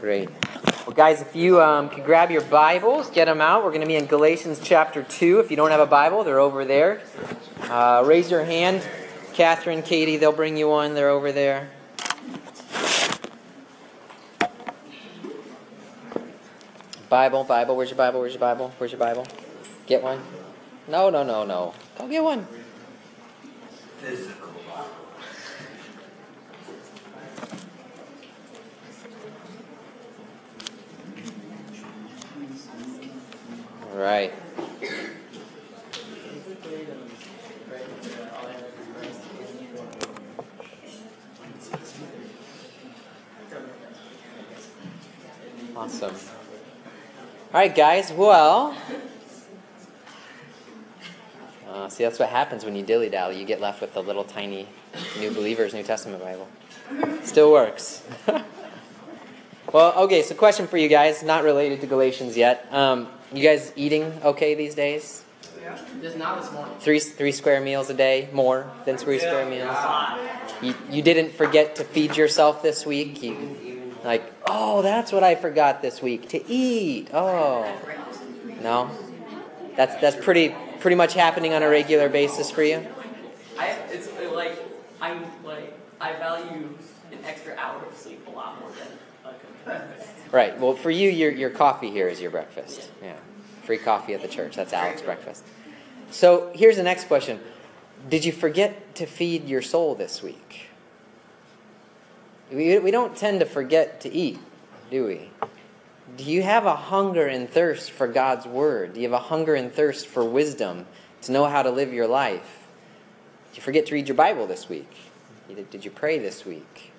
Great. Well, guys, if you um, grab your Bibles, get them out. We're going to be in Galatians chapter 2. If you don't have a Bible, they're over there. Uh, raise your hand. Catherine, Katie, they'll bring you one. They're over there. Bible, Bible, where's your Bible? Where's your Bible? Where's your Bible? Get one? No, no, no, no. Go get one. Physical. Right. Awesome. All right, guys. Well, uh, see, that's what happens when you dilly dally. You get left with the little tiny New Believers New Testament Bible. Still works. well, okay. So, question for you guys, not related to Galatians yet. Um, you guys eating okay these days? Yeah, just not this morning. Three three square meals a day, more than three square meals. You you didn't forget to feed yourself this week. You like, oh, that's what I forgot this week to eat. Oh, no, that's that's pretty pretty much happening on a regular basis for you. I it's uh, like I'm like I value an extra hour of sleep a lot more than a breakfast. Right. Well, for you, your your coffee here is your breakfast. Yeah, free coffee at the church. That's Alex's breakfast. So here's the next question: Did you forget to feed your soul this week? We, we don't tend to forget to eat, do we? Do you have a hunger and thirst for God's Word? Do you have a hunger and thirst for wisdom to know how to live your life? Did you forget to read your Bible this week? Did you pray this week?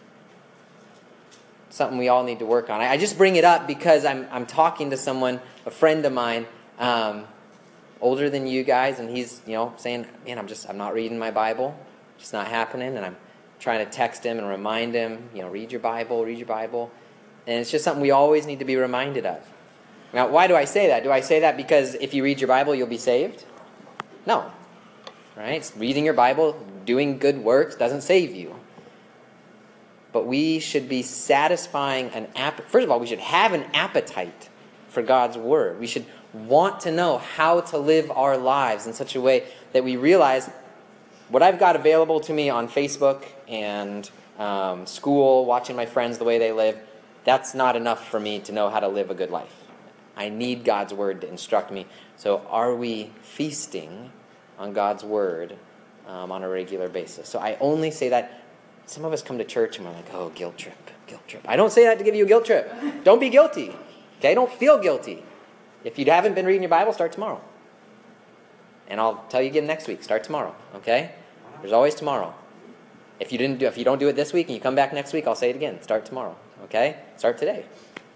Something we all need to work on. I just bring it up because I'm, I'm talking to someone, a friend of mine, um, older than you guys, and he's you know saying, "Man, I'm just I'm not reading my Bible, just not happening," and I'm trying to text him and remind him, you know, read your Bible, read your Bible. And it's just something we always need to be reminded of. Now, why do I say that? Do I say that because if you read your Bible, you'll be saved? No. Right? Reading your Bible, doing good works doesn't save you. But we should be satisfying an app. First of all, we should have an appetite for God's Word. We should want to know how to live our lives in such a way that we realize what I've got available to me on Facebook and um, school, watching my friends the way they live, that's not enough for me to know how to live a good life. I need God's word to instruct me. So, are we feasting on God's word um, on a regular basis? So, I only say that. Some of us come to church and we're like, oh, guilt trip, guilt trip. I don't say that to give you a guilt trip. Don't be guilty. Okay? Don't feel guilty. If you haven't been reading your Bible, start tomorrow. And I'll tell you again next week. Start tomorrow. Okay? There's always tomorrow. If you didn't do if you don't do it this week and you come back next week, I'll say it again. Start tomorrow. Okay? Start today.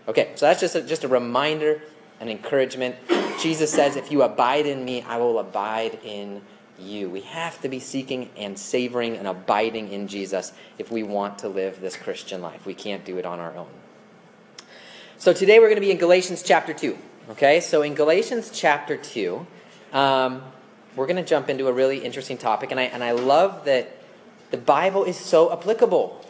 Okay, so that's just a, just a reminder, an encouragement. Jesus says, If you abide in me, I will abide in you. We have to be seeking and savoring and abiding in Jesus if we want to live this Christian life. We can't do it on our own. So today we're going to be in Galatians chapter 2. Okay, so in Galatians chapter 2, um, we're going to jump into a really interesting topic, and I, and I love that the Bible is so applicable.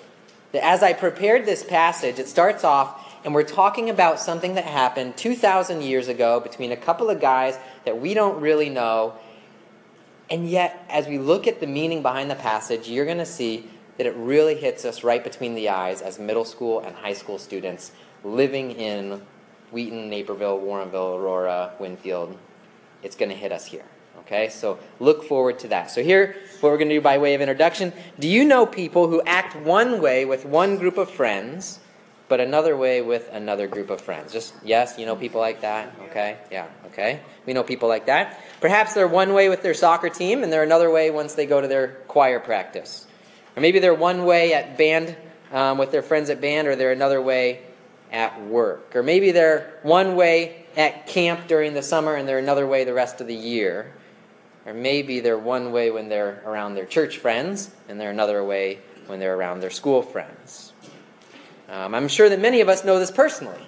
That as I prepared this passage, it starts off, and we're talking about something that happened 2,000 years ago between a couple of guys that we don't really know. And yet, as we look at the meaning behind the passage, you're going to see that it really hits us right between the eyes as middle school and high school students living in Wheaton, Naperville, Warrenville, Aurora, Winfield. It's going to hit us here. Okay, so look forward to that. So, here, what we're going to do by way of introduction do you know people who act one way with one group of friends, but another way with another group of friends? Just, yes, you know people like that? Okay, yeah, okay. We know people like that. Perhaps they're one way with their soccer team, and they're another way once they go to their choir practice. Or maybe they're one way at band um, with their friends at band, or they're another way at work. Or maybe they're one way at camp during the summer, and they're another way the rest of the year. Or maybe they're one way when they're around their church friends, and they're another way when they're around their school friends. Um, I'm sure that many of us know this personally,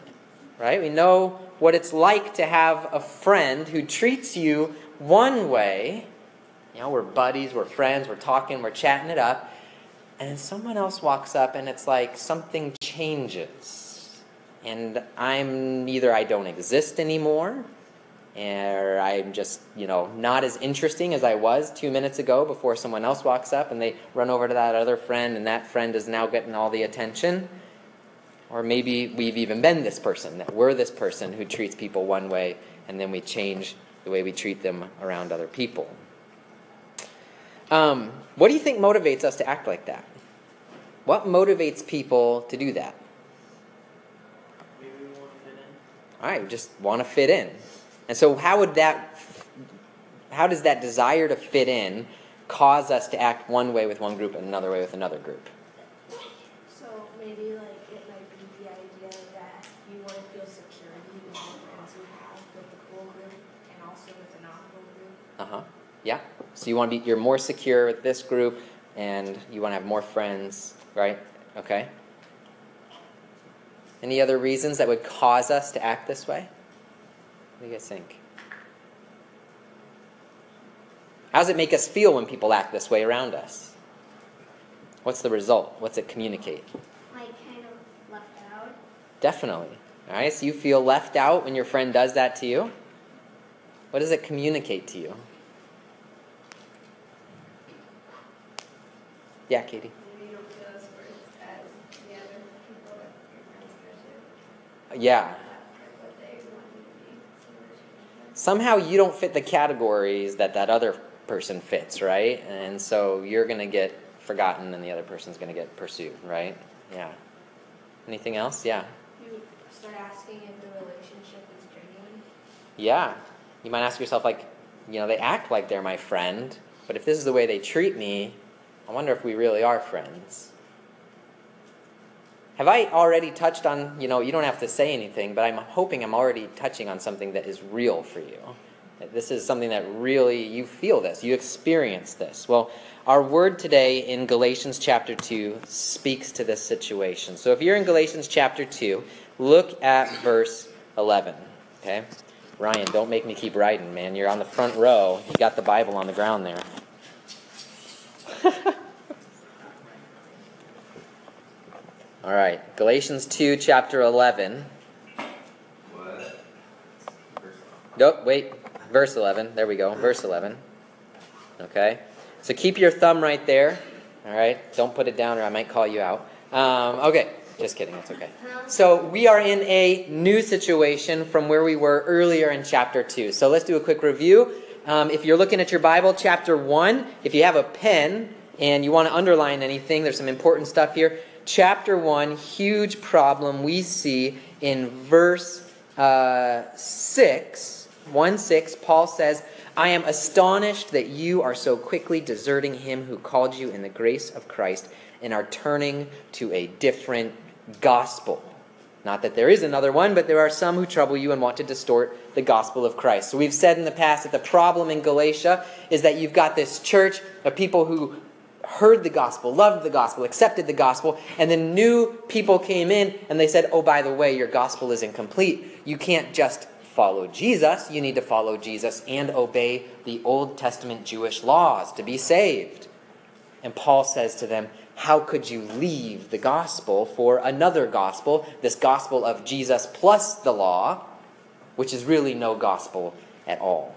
right? We know what it's like to have a friend who treats you one way. You know, we're buddies, we're friends, we're talking, we're chatting it up. And then someone else walks up and it's like something changes. and I'm either I don't exist anymore, or I'm just, you know, not as interesting as I was two minutes ago before someone else walks up and they run over to that other friend, and that friend is now getting all the attention. Or maybe we've even been this person, that we're this person who treats people one way, and then we change the way we treat them around other people. Um, what do you think motivates us to act like that? What motivates people to do that? Maybe we want to fit in. All right, we just want to fit in. And so, how would that, how does that desire to fit in cause us to act one way with one group and another way with another group? So maybe like it might be the idea that you want to feel security with the friends you have with the cool group and also with the not cool group. Uh huh. Yeah. So you want to be, you're more secure with this group, and you want to have more friends, right? Okay. Any other reasons that would cause us to act this way? What do you guys think? How does it make us feel when people act this way around us? What's the result? What's it communicate? Like kind of left out. Definitely. All right. So you feel left out when your friend does that to you. What does it communicate to you? Yeah, Katie. Maybe you don't feel as worth as the other people that your friends go to. Yeah. What they want you to be. So we're changing that. Somehow you don't fit the categories that that other person fits, right? And so you're going to get forgotten and the other person's going to get pursued, right? Yeah. Anything else? Yeah. You start asking if the relationship is genuine. Yeah. You might ask yourself, like, you know, they act like they're my friend, but if this is the way they treat me, I wonder if we really are friends. Have I already touched on, you know, you don't have to say anything, but I'm hoping I'm already touching on something that is real for you. This is something that really, you feel this, you experience this. Well, our word today in Galatians chapter 2 speaks to this situation. So if you're in Galatians chapter 2, look at verse 11. Okay? Ryan, don't make me keep writing, man. You're on the front row. You got the Bible on the ground there. All right, Galatians 2, chapter 11. What? Nope, wait. Verse 11. There we go. Verse 11. Okay? So keep your thumb right there. All right? Don't put it down or I might call you out. Um, okay. Just kidding. It's okay. So we are in a new situation from where we were earlier in chapter 2. So let's do a quick review. Um, if you're looking at your Bible, chapter 1, if you have a pen and you want to underline anything, there's some important stuff here. Chapter 1, huge problem we see in verse uh, 6. 1 6, Paul says, I am astonished that you are so quickly deserting him who called you in the grace of Christ and are turning to a different gospel. Not that there is another one, but there are some who trouble you and want to distort the gospel of Christ. So we've said in the past that the problem in Galatia is that you've got this church of people who heard the gospel, loved the gospel, accepted the gospel, and then new people came in and they said, Oh, by the way, your gospel is incomplete. You can't just follow Jesus, you need to follow Jesus and obey the Old Testament Jewish laws to be saved. And Paul says to them, How could you leave the gospel for another gospel, this gospel of Jesus plus the law, which is really no gospel at all?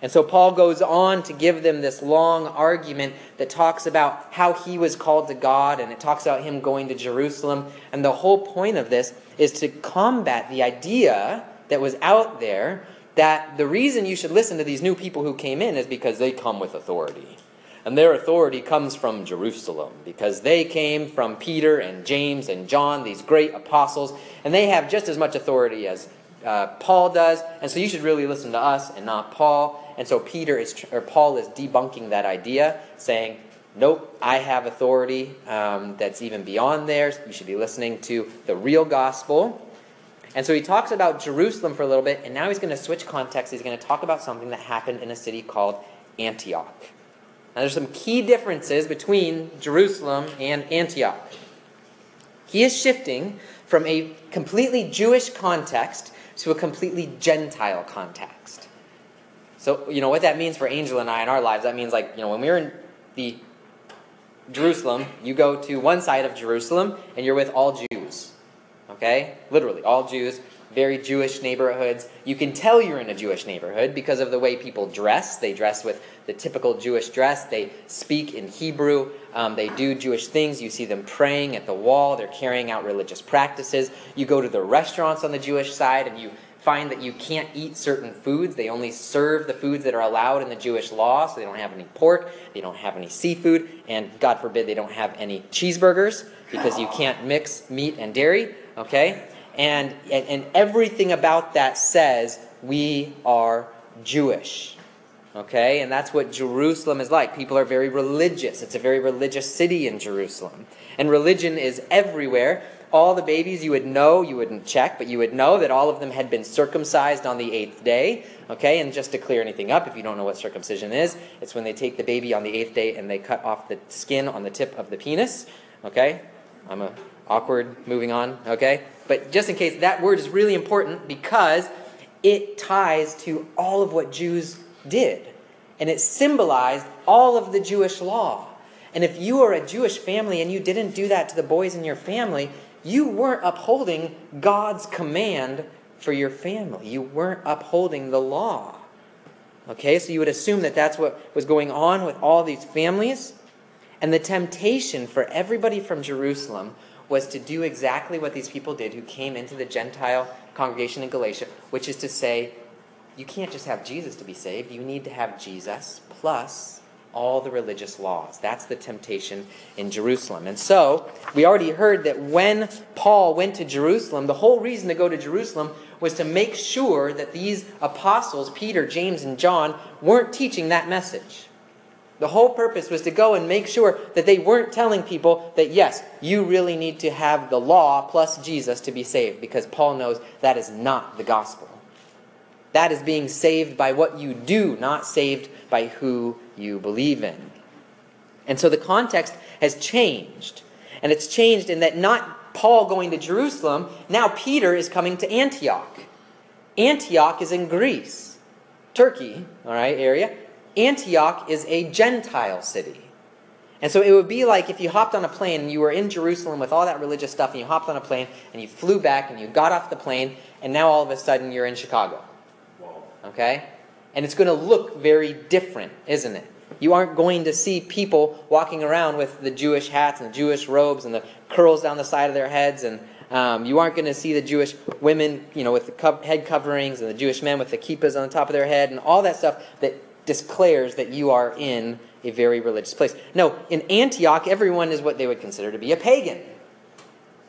And so Paul goes on to give them this long argument that talks about how he was called to God and it talks about him going to Jerusalem. And the whole point of this is to combat the idea that was out there that the reason you should listen to these new people who came in is because they come with authority. And their authority comes from Jerusalem because they came from Peter and James and John, these great apostles, and they have just as much authority as uh, Paul does. And so you should really listen to us and not Paul. And so Peter is, or Paul is debunking that idea, saying, "Nope, I have authority um, that's even beyond theirs. You should be listening to the real gospel." And so he talks about Jerusalem for a little bit, and now he's going to switch context. He's going to talk about something that happened in a city called Antioch. Now, there's some key differences between Jerusalem and Antioch. He is shifting from a completely Jewish context to a completely Gentile context. So, you know, what that means for Angel and I in our lives, that means like, you know, when we're in the Jerusalem, you go to one side of Jerusalem and you're with all Jews. Okay? Literally, all Jews, very Jewish neighborhoods. You can tell you're in a Jewish neighborhood because of the way people dress. They dress with the typical Jewish dress, they speak in Hebrew, um, they do Jewish things. You see them praying at the wall, they're carrying out religious practices. You go to the restaurants on the Jewish side and you find that you can't eat certain foods. They only serve the foods that are allowed in the Jewish law, so they don't have any pork, they don't have any seafood, and God forbid they don't have any cheeseburgers because you can't mix meat and dairy, okay? And, and, everything about that says we are Jewish. Okay, and that's what Jerusalem is like. People are very religious. It's a very religious city in Jerusalem. And religion is everywhere. All the babies you would know, you wouldn't check, but you would know that all of them had been circumcised on the eighth day. Okay, and just to clear anything up, if you don't know what circumcision is, it's when they take the baby on the eighth day and they cut off the skin on the tip of the penis. Okay, I'm a awkward moving on. Okay, but just in case, that word is really important because it ties to all of what Jews did. And it symbolized all of the Jewish law. And if you are a Jewish family and you didn't do that to the boys in your family, you weren't upholding God's command for your family. You weren't upholding the law. Okay, so you would assume that that's what was going on with all these families. And the temptation for everybody from Jerusalem was to do exactly what these people did who came into the Gentile congregation in Galatia, which is to say, you can't just have Jesus to be saved. You need to have Jesus plus all the religious laws. That's the temptation in Jerusalem. And so, we already heard that when Paul went to Jerusalem, the whole reason to go to Jerusalem was to make sure that these apostles, Peter, James, and John, weren't teaching that message. The whole purpose was to go and make sure that they weren't telling people that, yes, you really need to have the law plus Jesus to be saved, because Paul knows that is not the gospel. That is being saved by what you do, not saved by who you believe in. And so the context has changed. And it's changed in that not Paul going to Jerusalem, now Peter is coming to Antioch. Antioch is in Greece, Turkey, all right, area. Antioch is a Gentile city. And so it would be like if you hopped on a plane and you were in Jerusalem with all that religious stuff and you hopped on a plane and you flew back and you got off the plane and now all of a sudden you're in Chicago. Okay? And it's going to look very different, isn't it? You aren't going to see people walking around with the Jewish hats and the Jewish robes and the curls down the side of their heads, and um, you aren't going to see the Jewish women, you know, with the co- head coverings, and the Jewish men with the kippahs on the top of their head, and all that stuff that declares that you are in a very religious place. No, in Antioch, everyone is what they would consider to be a pagan.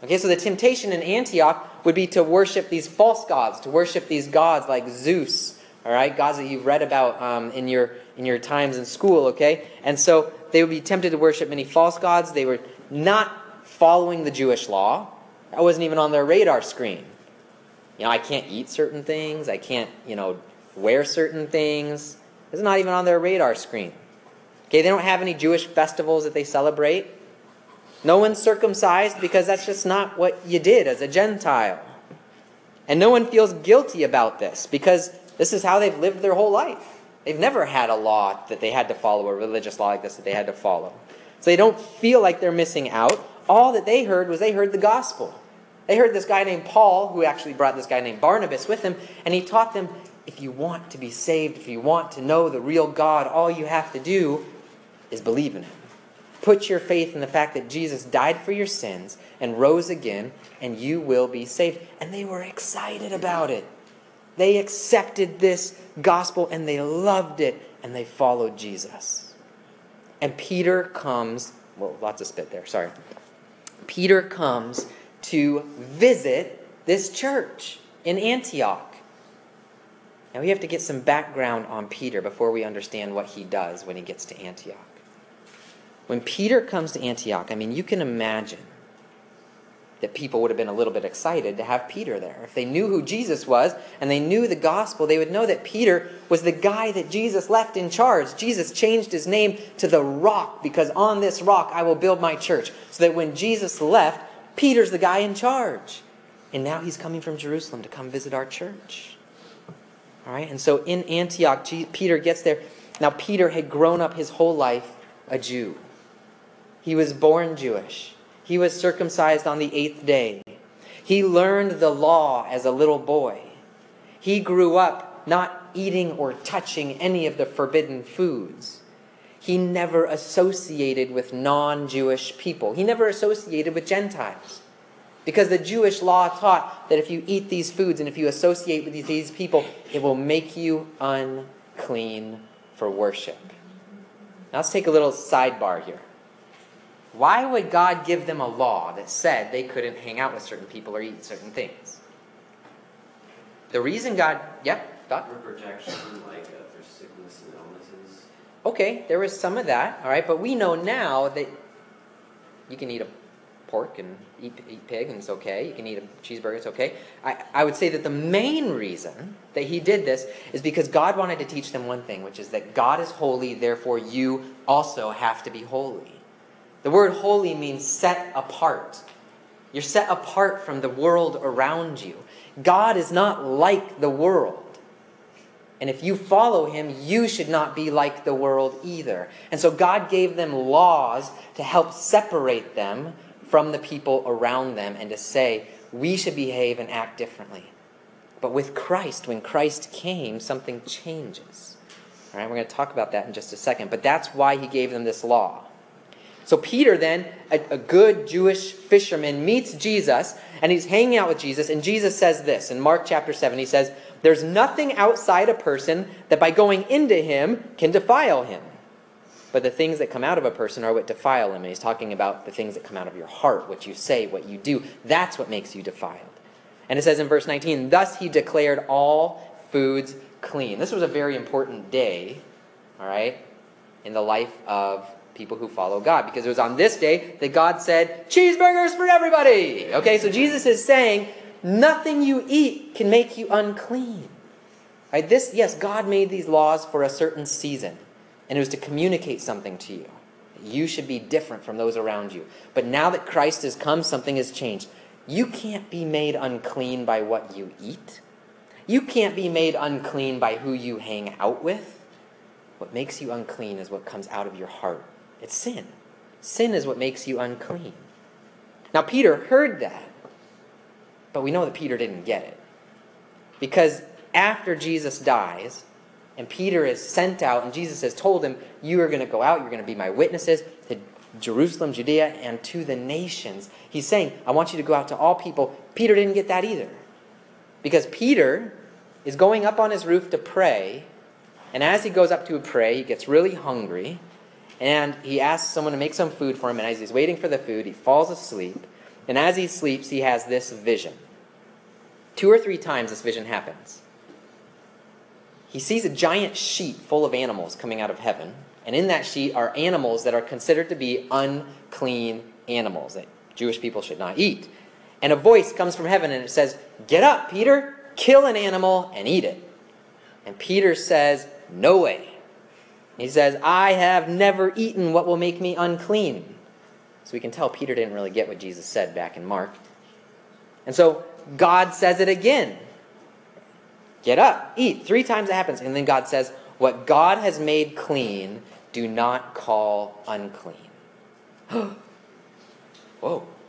Okay, so the temptation in Antioch would be to worship these false gods, to worship these gods like Zeus all right, gods that you've read about um, in your in your times in school. Okay, and so they would be tempted to worship many false gods. They were not following the Jewish law. That wasn't even on their radar screen. You know, I can't eat certain things. I can't, you know, wear certain things. It's not even on their radar screen. Okay, they don't have any Jewish festivals that they celebrate. No one's circumcised because that's just not what you did as a Gentile. And no one feels guilty about this because this is how they've lived their whole life. They've never had a law that they had to follow, a religious law like this that they had to follow. So they don't feel like they're missing out. All that they heard was they heard the gospel. They heard this guy named Paul, who actually brought this guy named Barnabas with him, and he taught them if you want to be saved, if you want to know the real God, all you have to do is believe in him. Put your faith in the fact that Jesus died for your sins and rose again, and you will be saved. And they were excited about it. They accepted this gospel and they loved it and they followed Jesus. And Peter comes, well, lots of spit there, sorry. Peter comes to visit this church in Antioch. Now we have to get some background on Peter before we understand what he does when he gets to Antioch. When Peter comes to Antioch, I mean, you can imagine that people would have been a little bit excited to have Peter there. If they knew who Jesus was and they knew the gospel, they would know that Peter was the guy that Jesus left in charge. Jesus changed his name to the rock because on this rock I will build my church. So that when Jesus left, Peter's the guy in charge. And now he's coming from Jerusalem to come visit our church. All right? And so in Antioch, Peter gets there. Now, Peter had grown up his whole life a Jew, he was born Jewish. He was circumcised on the eighth day. He learned the law as a little boy. He grew up not eating or touching any of the forbidden foods. He never associated with non Jewish people. He never associated with Gentiles. Because the Jewish law taught that if you eat these foods and if you associate with these people, it will make you unclean for worship. Now let's take a little sidebar here. Why would God give them a law that said they couldn't hang out with certain people or eat certain things? The reason God, yep, Doc? For protection, like uh, for sickness and illnesses. Okay, there was some of that, all right, but we know now that you can eat a pork and eat, eat pig and it's okay. You can eat a cheeseburger, it's okay. I, I would say that the main reason that he did this is because God wanted to teach them one thing, which is that God is holy, therefore you also have to be holy. The word holy means set apart. You're set apart from the world around you. God is not like the world. And if you follow him, you should not be like the world either. And so God gave them laws to help separate them from the people around them and to say, we should behave and act differently. But with Christ, when Christ came, something changes. All right, we're going to talk about that in just a second. But that's why he gave them this law. So Peter, then, a, a, good Jewish fisherman, meets Jesus, and he's hanging out with Jesus, and Jesus says this in Mark chapter 7. He says, There's nothing outside a person that by going into him can defile him. But the things that come out of a person are what defile him. And he's talking about the things that come out of your heart, what you say, what you do. That's what makes you defiled. And it says in verse 19, Thus he declared all foods clean. This was a very important day, all right, in the life of people who follow God. Because it was on this day that God said, cheeseburgers for everybody. Okay, so Jesus is saying, nothing you eat can make you unclean. Right? This, yes, God made these laws for a certain season, and it was to communicate something to you. You should be different from those around you. But now that Christ has come, something has changed. You can't be made unclean by what you eat. You can't be made unclean by who you hang out with. What makes you unclean is what comes out of your heart. It's sin. Sin is what makes you unclean. Now, Peter heard that, but we know that Peter didn't get it. Because after Jesus dies, and Peter is sent out, and Jesus has told him, You are going to go out, you're going to be my witnesses to Jerusalem, Judea, and to the nations. He's saying, I want you to go out to all people. Peter didn't get that either. Because Peter is going up on his roof to pray, and as he goes up to pray, he gets really hungry and he asks someone to make some food for him. And as he's waiting for the food, he falls asleep. And as he sleeps, he has this vision. Two or three times this vision happens. He sees a giant sheet full of animals coming out of heaven. And in that sheet are animals that are considered to be unclean animals that Jewish people should not eat. And a voice comes from heaven and it says, Get up, Peter, kill an animal and eat it. And Peter says, No way. He says, I have never eaten what will make me unclean. So we can tell Peter didn't really get what Jesus said back in Mark. And so God says it again Get up, eat. Three times it happens. And then God says, What God has made clean, do not call unclean. Whoa.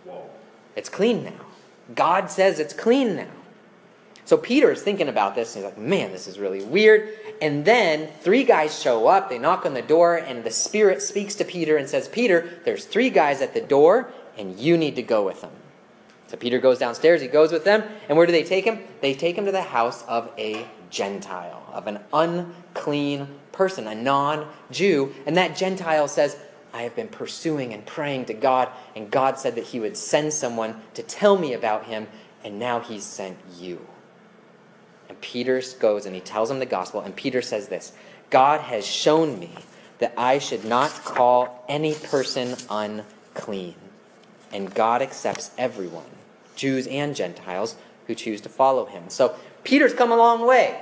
Whoa. It's clean now. God says it's clean now. So Peter is thinking about this, and he's like, man, this is really weird. And then three guys show up, they knock on the door, and the Spirit speaks to Peter and says, Peter, there's three guys at the door, and you need to go with them. So Peter goes downstairs, he goes with them, and where do they take him? They take him to the house of a Gentile, of an unclean person, a non Jew. And that Gentile says, I have been pursuing and praying to God, and God said that He would send someone to tell me about Him, and now He's sent you. And Peter goes and he tells him the gospel, and Peter says this God has shown me that I should not call any person unclean. And God accepts everyone, Jews and Gentiles, who choose to follow him. So Peter's come a long way.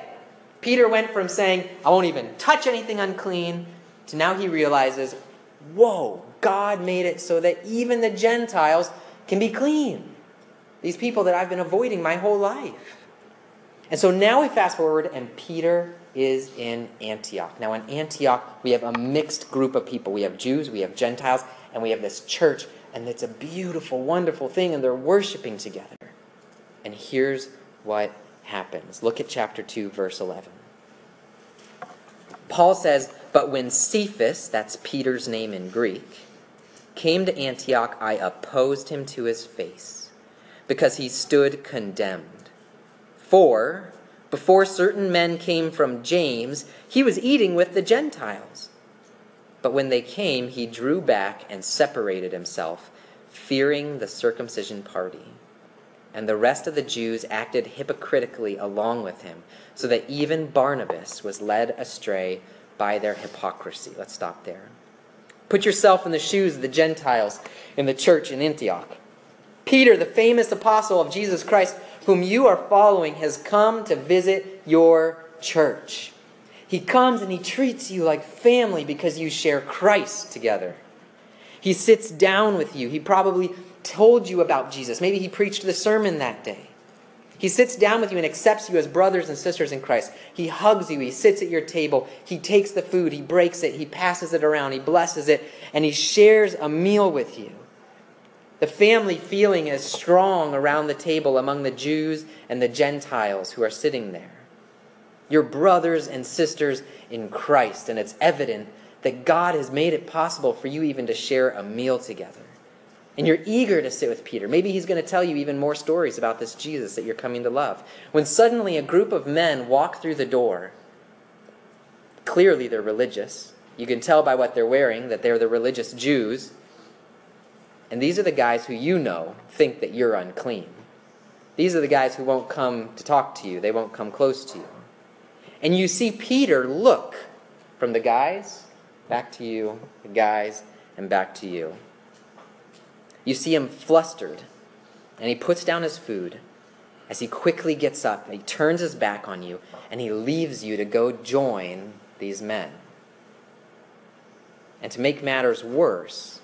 Peter went from saying, I won't even touch anything unclean, to now he realizes, whoa, God made it so that even the Gentiles can be clean. These people that I've been avoiding my whole life. And so now we fast forward, and Peter is in Antioch. Now, in Antioch, we have a mixed group of people. We have Jews, we have Gentiles, and we have this church, and it's a beautiful, wonderful thing, and they're worshiping together. And here's what happens. Look at chapter 2, verse 11. Paul says, But when Cephas, that's Peter's name in Greek, came to Antioch, I opposed him to his face, because he stood condemned. For, before certain men came from James, he was eating with the Gentiles. But when they came, he drew back and separated himself, fearing the circumcision party. And the rest of the Jews acted hypocritically along with him, so that even Barnabas was led astray by their hypocrisy. Let's stop there. Put yourself in the shoes of the Gentiles in the church in Antioch. Peter, the famous apostle of Jesus Christ, whom you are following, has come to visit your church. He comes and he treats you like family because you share Christ together. He sits down with you. He probably told you about Jesus. Maybe he preached the sermon that day. He sits down with you and accepts you as brothers and sisters in Christ. He hugs you. He sits at your table. He takes the food. He breaks it. He passes it around. He blesses it. And he shares a meal with you. The family feeling is strong around the table among the Jews and the Gentiles who are sitting there. You're brothers and sisters in Christ, and it's evident that God has made it possible for you even to share a meal together. And you're eager to sit with Peter. Maybe he's going to tell you even more stories about this Jesus that you're coming to love. When suddenly a group of men walk through the door, clearly they're religious. You can tell by what they're wearing that they're the religious Jews. And these are the guys who you know think that you're unclean. These are the guys who won't come to talk to you, they won't come close to you. And you see Peter look from the guys back to you, the guys, and back to you. You see him flustered, and he puts down his food as he quickly gets up, he turns his back on you, and he leaves you to go join these men. And to make matters worse,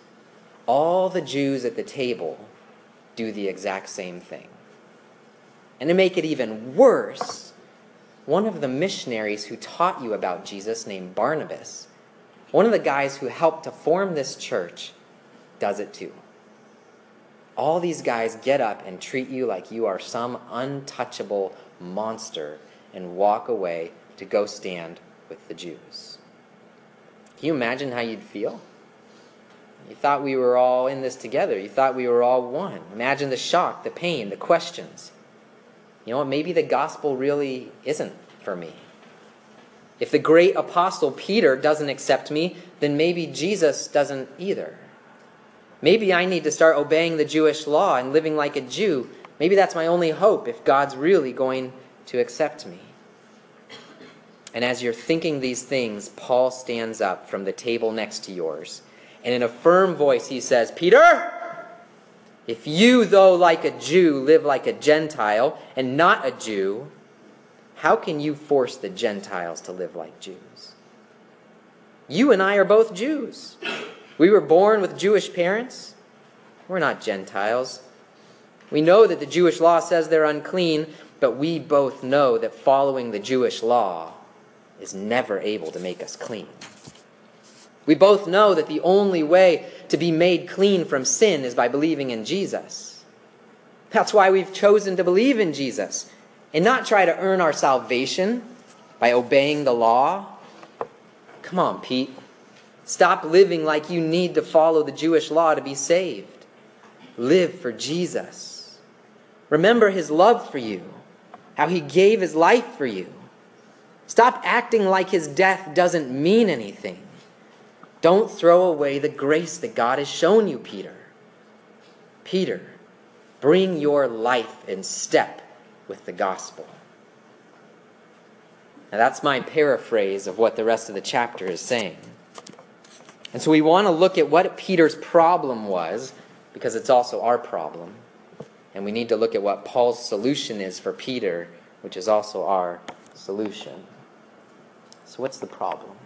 all the Jews at the table do the exact same thing. And to make it even worse, one of the missionaries who taught you about Jesus, named Barnabas, one of the guys who helped to form this church, does it too all these guys get up and treat you like you are some untouchable monster and walk away to go stand with the Jews. Can you imagine how you'd feel? You thought we were all in this together. You thought we were all one. Imagine the shock, the pain, the questions. You know what? Maybe the gospel really isn't for me. If the great apostle Peter doesn't accept me, then maybe Jesus doesn't either. Maybe I need to start obeying the Jewish law and living like a Jew. Maybe that's my only hope if God's really going to accept me. And as you're thinking these things, Paul stands up from the table next to yours. And in a firm voice, he says, Peter, if you, though like a Jew, live like a Gentile and not a Jew, how can you force the Gentiles to live like Jews? You and I are both Jews. We were born with Jewish parents. We're not Gentiles. We know that the Jewish law says they're unclean, but we both know that following the Jewish law is never able to make us clean. We both know that the only way to be made clean from sin is by believing in Jesus. That's why we've chosen to believe in Jesus and not try to earn our salvation by obeying the law. Come on, Pete. Stop living like you need to follow the Jewish law to be saved. Live for Jesus. Remember his love for you, how he gave his life for you. Stop acting like his death doesn't mean anything. Don't throw away the grace that God has shown you, Peter. Peter, bring your life in step with the gospel. Now, that's my paraphrase of what the rest of the chapter is saying. And so we want to look at what Peter's problem was, because it's also our problem. And we need to look at what Paul's solution is for Peter, which is also our solution. So, what's the problem?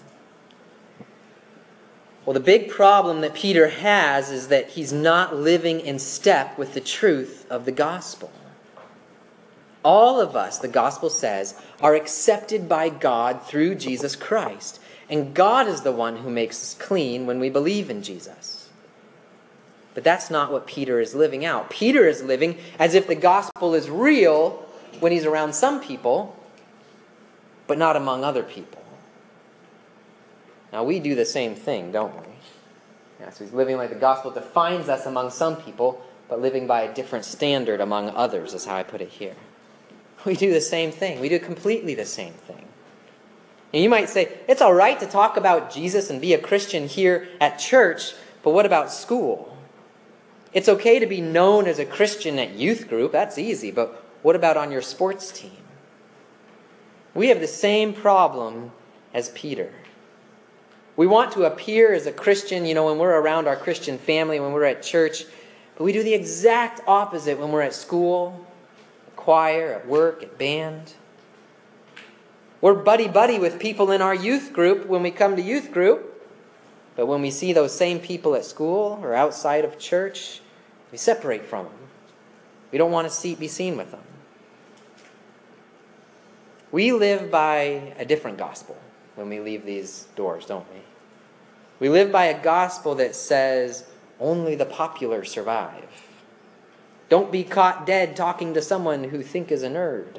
Well, the big problem that Peter has is that he's not living in step with the truth of the gospel. All of us, the gospel says, are accepted by God through Jesus Christ. And God is the one who makes us clean when we believe in Jesus. But that's not what Peter is living out. Peter is living as if the gospel is real when he's around some people, but not among other people. Now, we do the same thing, don't we? Yeah, so he's living like the gospel defines us among some people, but living by a different standard among others, is how I put it here. We do the same thing. We do completely the same thing. And you might say, it's all right to talk about Jesus and be a Christian here at church, but what about school? It's okay to be known as a Christian at youth group, that's easy, but what about on your sports team? We have the same problem as Peter. We want to appear as a Christian, you know, when we're around our Christian family, when we're at church, but we do the exact opposite when we're at school, at choir, at work, at band. We're buddy buddy with people in our youth group when we come to youth group, but when we see those same people at school or outside of church, we separate from them. We don't want to see, be seen with them. We live by a different gospel when we leave these doors, don't we? We live by a gospel that says only the popular survive. Don't be caught dead talking to someone who think is a nerd.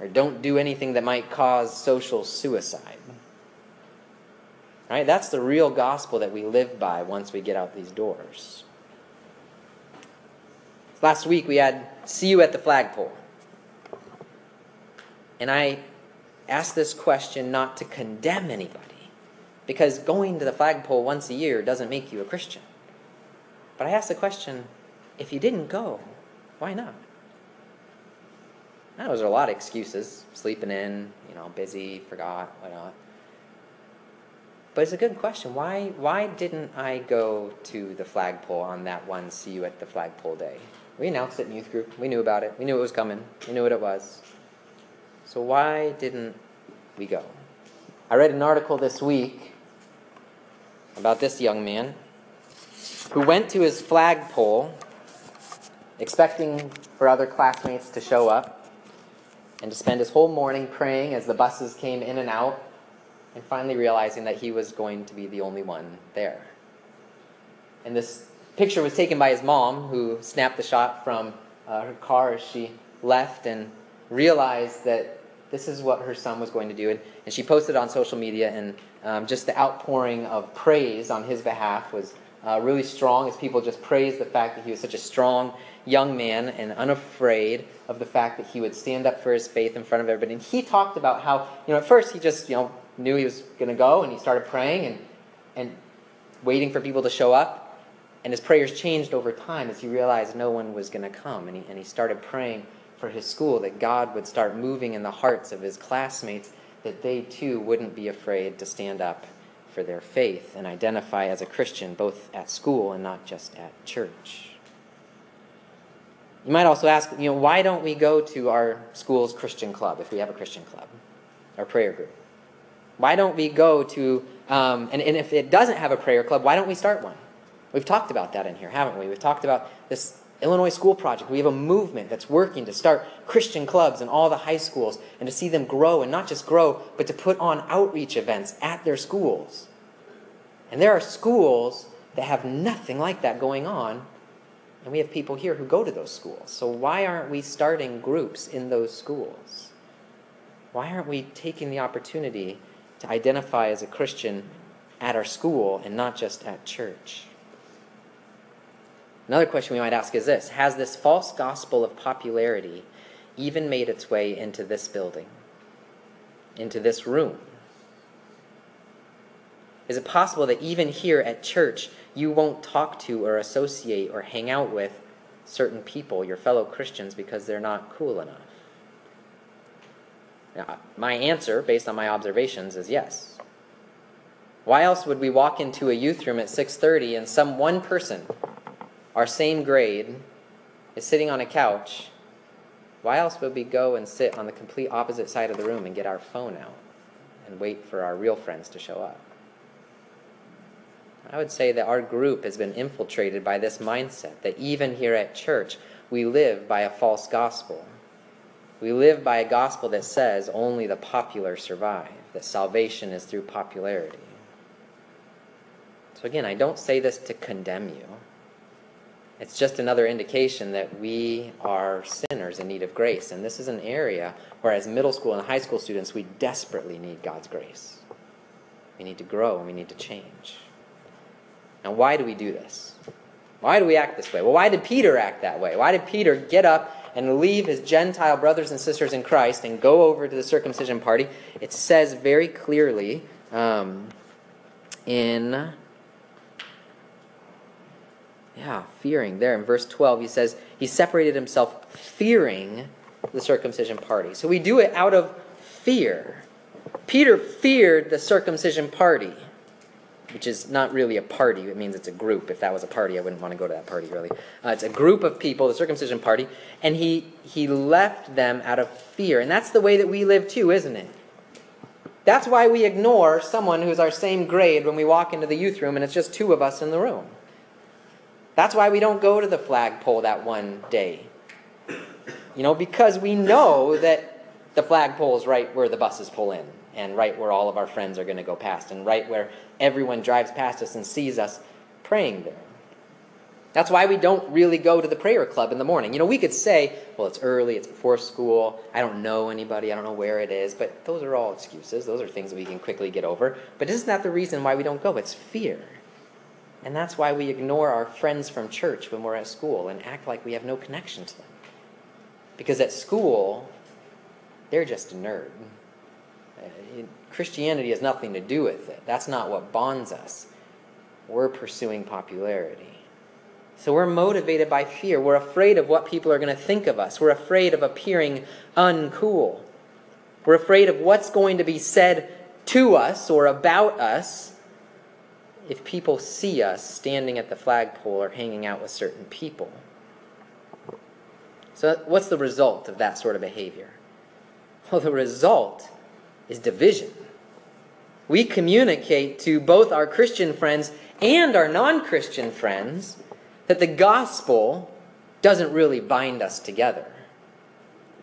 Or don't do anything that might cause social suicide. Right? That's the real gospel that we live by once we get out these doors. Last week we had see you at the flagpole. And I asked this question not to condemn anybody because going to the flagpole once a year doesn't make you a Christian. But I asked the question if you didn't go, why not? Now, there's a lot of excuses sleeping in, you know, busy, forgot, whatnot. But it's a good question. Why, why didn't I go to the flagpole on that one see you at the flagpole day? We announced it in youth group. We knew about it. We knew it was coming. We knew what it was. So why didn't we go? I read an article this week about this young man who went to his flagpole expecting for other classmates to show up and to spend his whole morning praying as the buses came in and out and finally realizing that he was going to be the only one there. And this picture was taken by his mom, who snapped the shot from uh, her car as she left and realized that this is what her son was going to do. And, and she posted on social media, and um, just the outpouring of praise on his behalf was uh, really strong as people just praised the fact that he was such a strong young man and unafraid of the fact that he would stand up for his faith in front of everybody. And he talked about how, you know, at first he just, you know, knew he was going to go and he started praying and, and waiting for people to show up. And his prayers changed over time as he realized no one was going to come. And he, and he started praying for his school that God would start moving in the hearts of his classmates, that they too wouldn't be afraid to stand up for their faith and identify as a Christian both at school and not just at church. You might also ask, you know, why don't we go to our school's Christian club if we have a Christian club, our prayer group? Why don't we go to, um, and, and if it doesn't have a prayer club, why don't we start one? We've talked about that in here, haven't we? We've talked about this Illinois School Project. We have a movement that's working to start Christian clubs in all the high schools and to see them grow, and not just grow, but to put on outreach events at their schools. And there are schools that have nothing like that going on, and we have people here who go to those schools. So why aren't we starting groups in those schools? Why aren't we taking the opportunity to identify as a Christian at our school and not just at church? Another question we might ask is this Has this false gospel of popularity even made its way into this building, into this room? Is it possible that even here at church, you won't talk to or associate or hang out with certain people, your fellow Christians, because they're not cool enough? Now, my answer, based on my observations, is yes. Why else would we walk into a youth room at 6:30 and some one person, our same grade, is sitting on a couch? Why else would we go and sit on the complete opposite side of the room and get our phone out and wait for our real friends to show up? I would say that our group has been infiltrated by this mindset that even here at church, we live by a false gospel. We live by a gospel that says only the popular survive, that salvation is through popularity. So, again, I don't say this to condemn you. It's just another indication that we are sinners in need of grace. And this is an area where, as middle school and high school students, we desperately need God's grace. We need to grow and we need to change. Now, why do we do this? Why do we act this way? Well, why did Peter act that way? Why did Peter get up and leave his Gentile brothers and sisters in Christ and go over to the circumcision party? It says very clearly um, in yeah, fearing. There in verse 12, he says, he separated himself fearing the circumcision party. So we do it out of fear. Peter feared the circumcision party, which is not really a party. It means it's a group. If that was a party, I wouldn't want to go to that party, really. Uh, it's a group of people, the circumcision party, and he, he left them out of fear. And that's the way that we live too, isn't it? That's why we ignore someone who's our same grade when we walk into the youth room and it's just two of us in the room. That's why we don't go to the flagpole that one day. You know, because we know that the flagpole is right where the buses pull in, and right where all of our friends are going to go past, and right where everyone drives past us and sees us praying there. That's why we don't really go to the prayer club in the morning. You know, we could say, well, it's early, it's before school, I don't know anybody, I don't know where it is, but those are all excuses. Those are things that we can quickly get over. But isn't that the reason why we don't go? It's fear. And that's why we ignore our friends from church when we're at school and act like we have no connection to them. Because at school, they're just a nerd. Uh, Christianity has nothing to do with it. That's not what bonds us. We're pursuing popularity. So we're motivated by fear. We're afraid of what people are going to think of us. We're afraid of appearing uncool. We're afraid of what's going to be said to us or about us if people see us standing at the flagpole or hanging out with certain people. So, what's the result of that sort of behavior? Well, the result is division. We communicate to both our Christian friends and our non Christian friends that the gospel doesn't really bind us together.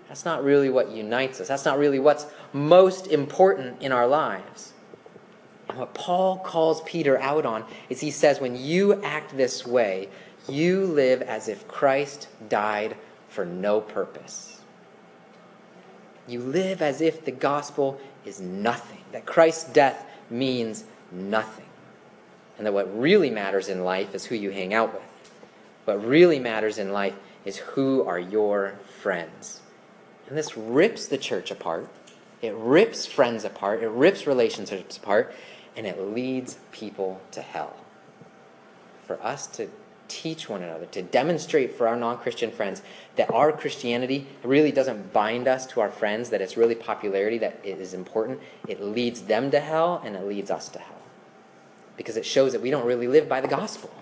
That's not really what unites us. That's not really what's most important in our lives. What Paul calls Peter out on is he says, when you act this way, you live as if Christ died for no purpose. You live as if the gospel is nothing, that Christ's death means nothing, and that what really matters in life is who you hang out with. What really matters in life is who are your friends. And this rips the church apart. It rips friends apart. It rips relationships apart and it leads people to hell. For us to teach one another, to demonstrate for our non Christian friends that our Christianity really doesn't bind us to our friends, that it's really popularity that is important, it leads them to hell and it leads us to hell. Because it shows that we don't really live by the gospel,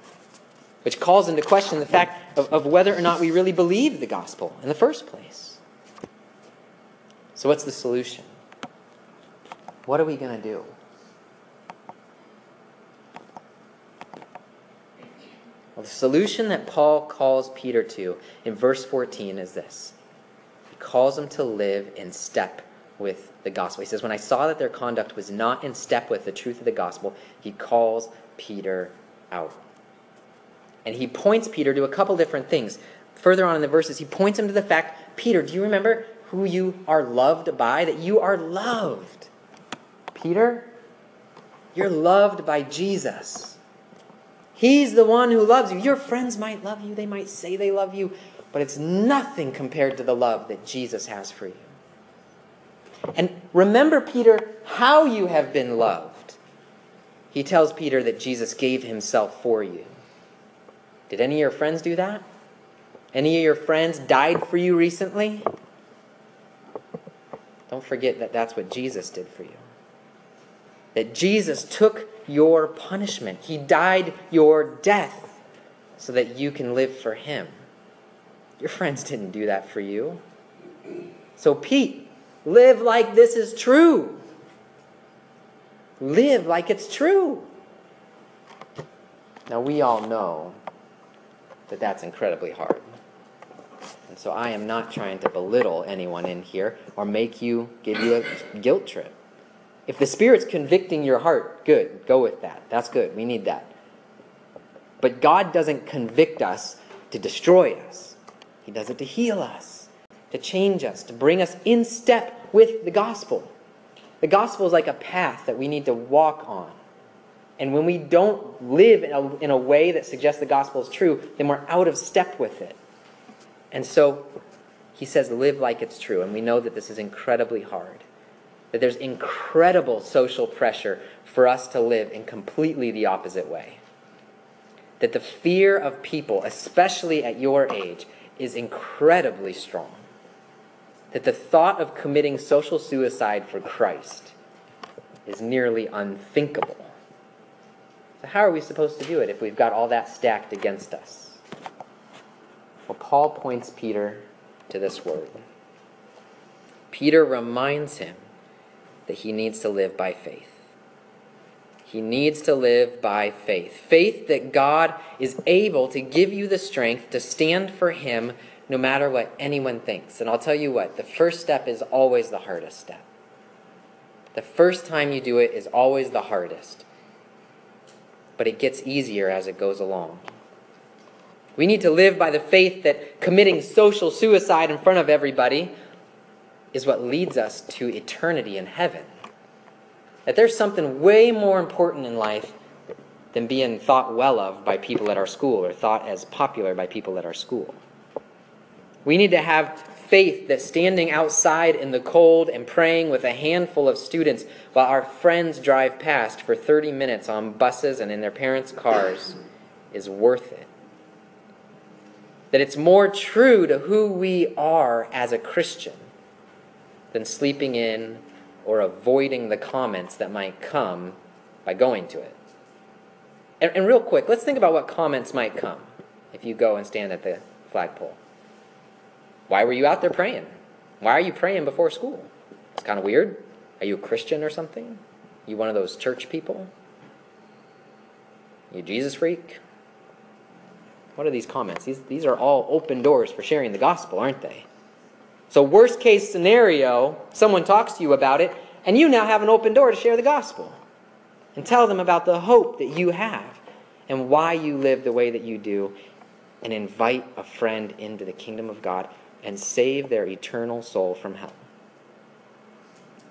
which calls into question the fact of, of whether or not we really believe the gospel in the first place. So, what's the solution? What are we going to do? Well, the solution that Paul calls Peter to in verse 14 is this He calls him to live in step with the gospel. He says, When I saw that their conduct was not in step with the truth of the gospel, he calls Peter out. And he points Peter to a couple different things. Further on in the verses, he points him to the fact Peter, do you remember who you are loved by? That you are loved. Peter, you're loved by Jesus. He's the one who loves you. Your friends might love you, they might say they love you, but it's nothing compared to the love that Jesus has for you. And remember, Peter, how you have been loved. He tells Peter that Jesus gave himself for you. Did any of your friends do that? Any of your friends died for you recently? Don't forget that that's what Jesus did for you. That Jesus took your punishment. He died your death so that you can live for Him. Your friends didn't do that for you. So, Pete, live like this is true. Live like it's true. Now, we all know that that's incredibly hard. And so I am not trying to belittle anyone in here or make you give you a guilt trip. If the Spirit's convicting your heart, good, go with that. That's good. We need that. But God doesn't convict us to destroy us, He does it to heal us, to change us, to bring us in step with the gospel. The gospel is like a path that we need to walk on. And when we don't live in a, in a way that suggests the gospel is true, then we're out of step with it. And so he says, live like it's true. And we know that this is incredibly hard. That there's incredible social pressure for us to live in completely the opposite way. That the fear of people, especially at your age, is incredibly strong. That the thought of committing social suicide for Christ is nearly unthinkable. So, how are we supposed to do it if we've got all that stacked against us? Well, Paul points Peter to this word. Peter reminds him that he needs to live by faith. He needs to live by faith. Faith that God is able to give you the strength to stand for Him no matter what anyone thinks. And I'll tell you what, the first step is always the hardest step. The first time you do it is always the hardest. But it gets easier as it goes along. We need to live by the faith that committing social suicide in front of everybody is what leads us to eternity in heaven. That there's something way more important in life than being thought well of by people at our school or thought as popular by people at our school. We need to have faith that standing outside in the cold and praying with a handful of students while our friends drive past for 30 minutes on buses and in their parents' cars is worth it. That it's more true to who we are as a Christian than sleeping in or avoiding the comments that might come by going to it. And, and, real quick, let's think about what comments might come if you go and stand at the flagpole. Why were you out there praying? Why are you praying before school? It's kind of weird. Are you a Christian or something? You one of those church people? You Jesus freak? What are these comments? These, these are all open doors for sharing the gospel, aren't they? So, worst case scenario, someone talks to you about it, and you now have an open door to share the gospel and tell them about the hope that you have and why you live the way that you do, and invite a friend into the kingdom of God and save their eternal soul from hell.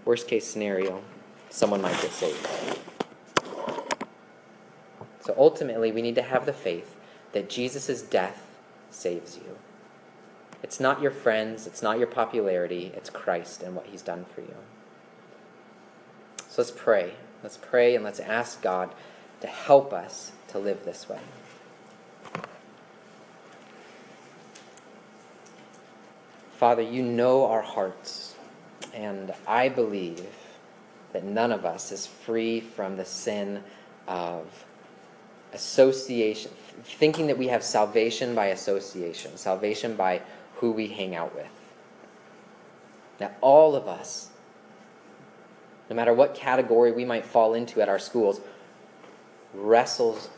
Worst case scenario, someone might get saved. So ultimately, we need to have the faith that Jesus' death saves you. It's not your friends, it's not your popularity, it's Christ and what he's done for you. So let's pray. Let's pray and let's ask God to help us to live this way. Father, you know our hearts, and I believe that none of us is free from the sin of association, thinking that we have salvation by association, salvation by who we hang out with. That all of us, no matter what category we might fall into at our schools, wrestles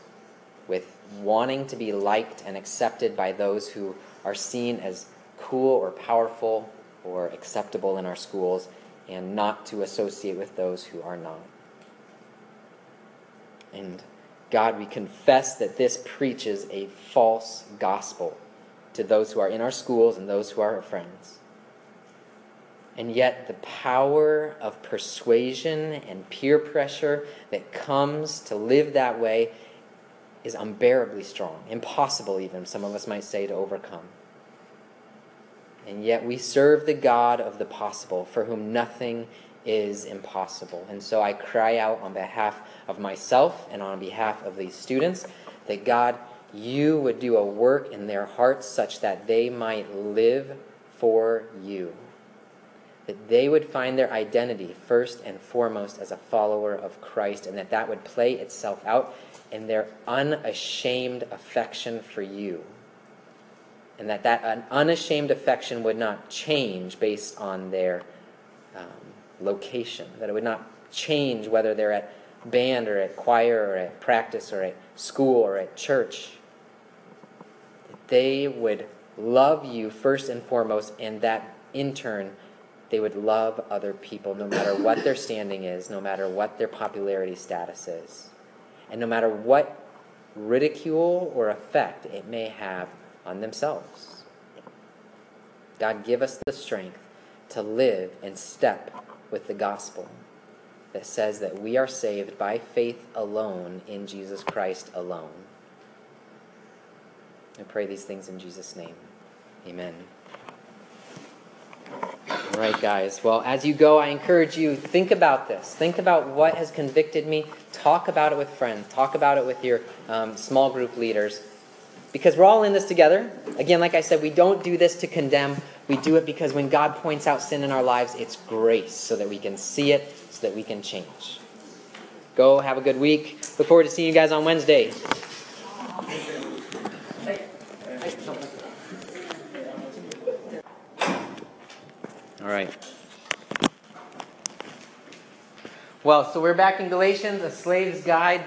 with wanting to be liked and accepted by those who are seen as cool or powerful or acceptable in our schools and not to associate with those who are not. And God, we confess that this preaches a false gospel to those who are in our schools and those who are our friends. And yet, the power of persuasion and peer pressure that comes to live that way is unbearably strong, impossible, even, some of us might say, to overcome. And yet, we serve the God of the possible, for whom nothing is impossible. And so I cry out on behalf of myself and on behalf of these students that God you would do a work in their hearts such that they might live for you. That they would find their identity first and foremost as a follower of Christ, and that that would play itself out in their unashamed affection for you. And that that unashamed affection would not change based on their um, location, that it would not change whether they're at band or at choir or at practice or at school or at church they would love you first and foremost, and that in turn, they would love other people no matter what their standing is, no matter what their popularity status is, and no matter what ridicule or effect it may have on themselves. God, give us the strength to live in step with the gospel that says that we are saved by faith alone in Jesus Christ alone. I pray these things in Jesus' name. Amen. All right, guys. Well, as you go, I encourage you think about this. Think about what has convicted me. Talk about it with friends. Talk about it with your um, small group leaders, because we're all in this together. Again, like I said, we don't do this to condemn. We do it because when God points out sin in our lives, it's grace, so that we can see it, so that we can change. Go. Have a good week. Look forward to seeing you guys on Wednesday. All right. Well, so we're back in Galatians, a slave's guide.